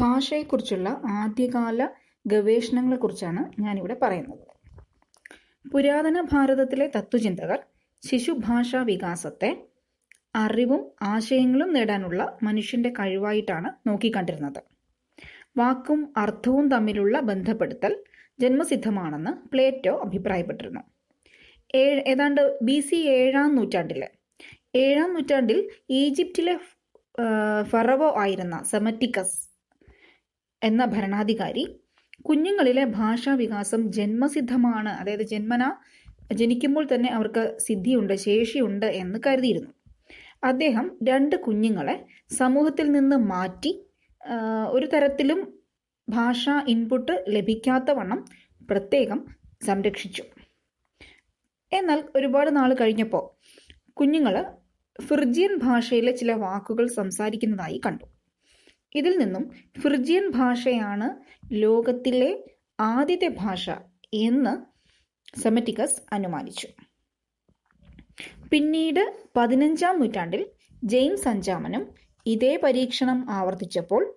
ഭാഷയെക്കുറിച്ചുള്ള ആദ്യകാല ഗവേഷണങ്ങളെക്കുറിച്ചാണ് ഞാനിവിടെ പറയുന്നത്. പുരാതന ഭാരതത്തിലെ തത്വചിന്തകർ ശിശുഭാഷാ വികാസത്തെ അറിവും ആശയങ്ങളും നേടാനുള്ള മനുഷ്യന്റെ കഴിവായിട്ടാണ് നോക്കിക്കണ്ടിരുന്നത്. വാക്കും അർത്ഥവും തമ്മിലുള്ള ബന്ധപ്പെടുത്തൽ ജന്മസിദ്ധമാണെന്ന് പ്ലേറ്റോ അഭിപ്രായപ്പെട്ടിരുന്നു. ഏഴ് ഏതാണ്ട് ബി സി ഏഴാം നൂറ്റാണ്ടിൽ ഏഴാം നൂറ്റാണ്ടിൽ ഈജിപ്തിലെ ഫറവോ ആയിരുന്ന സെമറ്റിക്കസ് എന്ന ഭരണാധികാരി കുഞ്ഞുങ്ങളിലെ ഭാഷാ വികാസം ജന്മസിദ്ധമാണ്. അതായത് ജന്മന ജനിക്കുമ്പോൾ തന്നെ അവർക്ക് സിദ്ധിയുണ്ട് ശേഷിയുണ്ട് എന്ന് കരുതിയിരുന്നു. അദ്ദേഹം രണ്ട് കുഞ്ഞുങ്ങളെ സമൂഹത്തിൽ നിന്ന് മാറ്റി ഒരു തരത്തിലും ഭാഷാ ഇൻപുട്ട് ലഭിക്കാത്ത വണ്ണം പ്രത്യേകം സംരക്ഷിച്ചു. എന്നാൽ ഒരുപാട് നാൾ കഴിഞ്ഞപ്പോൾ കുഞ്ഞുങ്ങൾ ഫിർജിയൻ ഭാഷയിലെ ചില വാക്കുകൾ സംസാരിക്കുന്നതായി കണ്ടു. ഇതിൽ നിന്നും ഫ്രിജിയൻ ഭാഷയാണ് ലോകത്തിലെ ആദ്യത്തെ ഭാഷ എന്ന് സെമറ്റിക്കസ് അനുമാനിച്ചു. പിന്നീട് പതിനഞ്ചാം നൂറ്റാണ്ടിൽ ജെയിംസ് അഞ്ചാമനും ഇതേ പരീക്ഷണം ആവർത്തിച്ചപ്പോൾ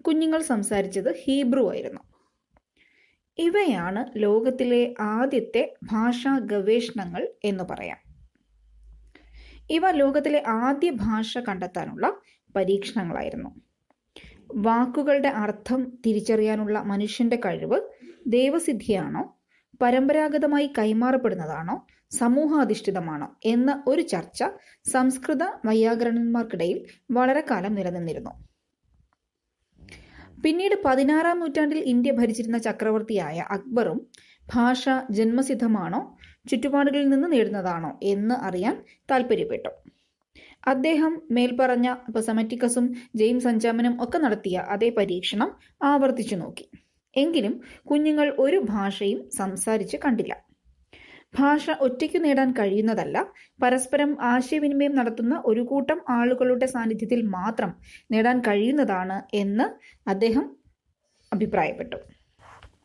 കുഞ്ഞുങ്ങൾ സംസാരിച്ചത് ഹീബ്രു ആയിരുന്നു. ഇവയാണ് ലോകത്തിലെ ആദ്യത്തെ ഭാഷാ ഗവേഷണങ്ങൾ എന്ന് പറയാം. ഇവ ലോകത്തിലെ ആദ്യ ഭാഷ കണ്ടെത്താനുള്ള പരീക്ഷണങ്ങളായിരുന്നു. വാക്കുകളുടെ അർത്ഥം തിരിച്ചറിയാനുള്ള മനുഷ്യന്റെ കഴിവ് ദൈവസിദ്ധിയാണോ? പരമ്പരാഗതമായി കൈമാറപ്പെടുന്നതാണോ? സമൂഹാധിഷ്ഠിതമാണോ? എന്ന ഒരു ചർച്ച സംസ്കൃത വൈയാകരണന്മാർക്കിടയിൽ വളരെ കാലം നിലനിന്നിരുന്നു. പിന്നീട് പതിനാറാം നൂറ്റാണ്ടിൽ ഇന്ത്യ ഭരിച്ചിരുന്ന ചക്രവർത്തിയായ അക്ബറും ഭാഷ ജന്മസിദ്ധമാണോ? ചുറ്റുപാടുകളിൽ നിന്ന് നേടുന്നതാണോ? എന്ന് അറിയാൻ താല്പര്യപ്പെട്ടു അദ്ദേഹം മേൽപ്പറഞ്ഞ ജെയിം ജെയിംസ് അഞ്ചാമനും ഒക്കെ നടത്തിയ അതേ പരീക്ഷണം ആവർത്തിച്ചു നോക്കി. എങ്കിലും കുഞ്ഞുങ്ങൾ ഒരു ഭാഷയും സംസാരിച്ച് കണ്ടില്ല. ഭാഷ ഒറ്റയ്ക്ക് നേടാൻ കഴിയുന്നതല്ല പരസ്പരം ആശയവിനിമയം നടത്തുന്ന ഒരു കൂട്ടം ആളുകളുടെ സാന്നിധ്യത്തിൽ മാത്രം നേടാൻ കഴിയുന്നതാണ് എന്ന് അദ്ദേഹം അഭിപ്രായപ്പെട്ടു.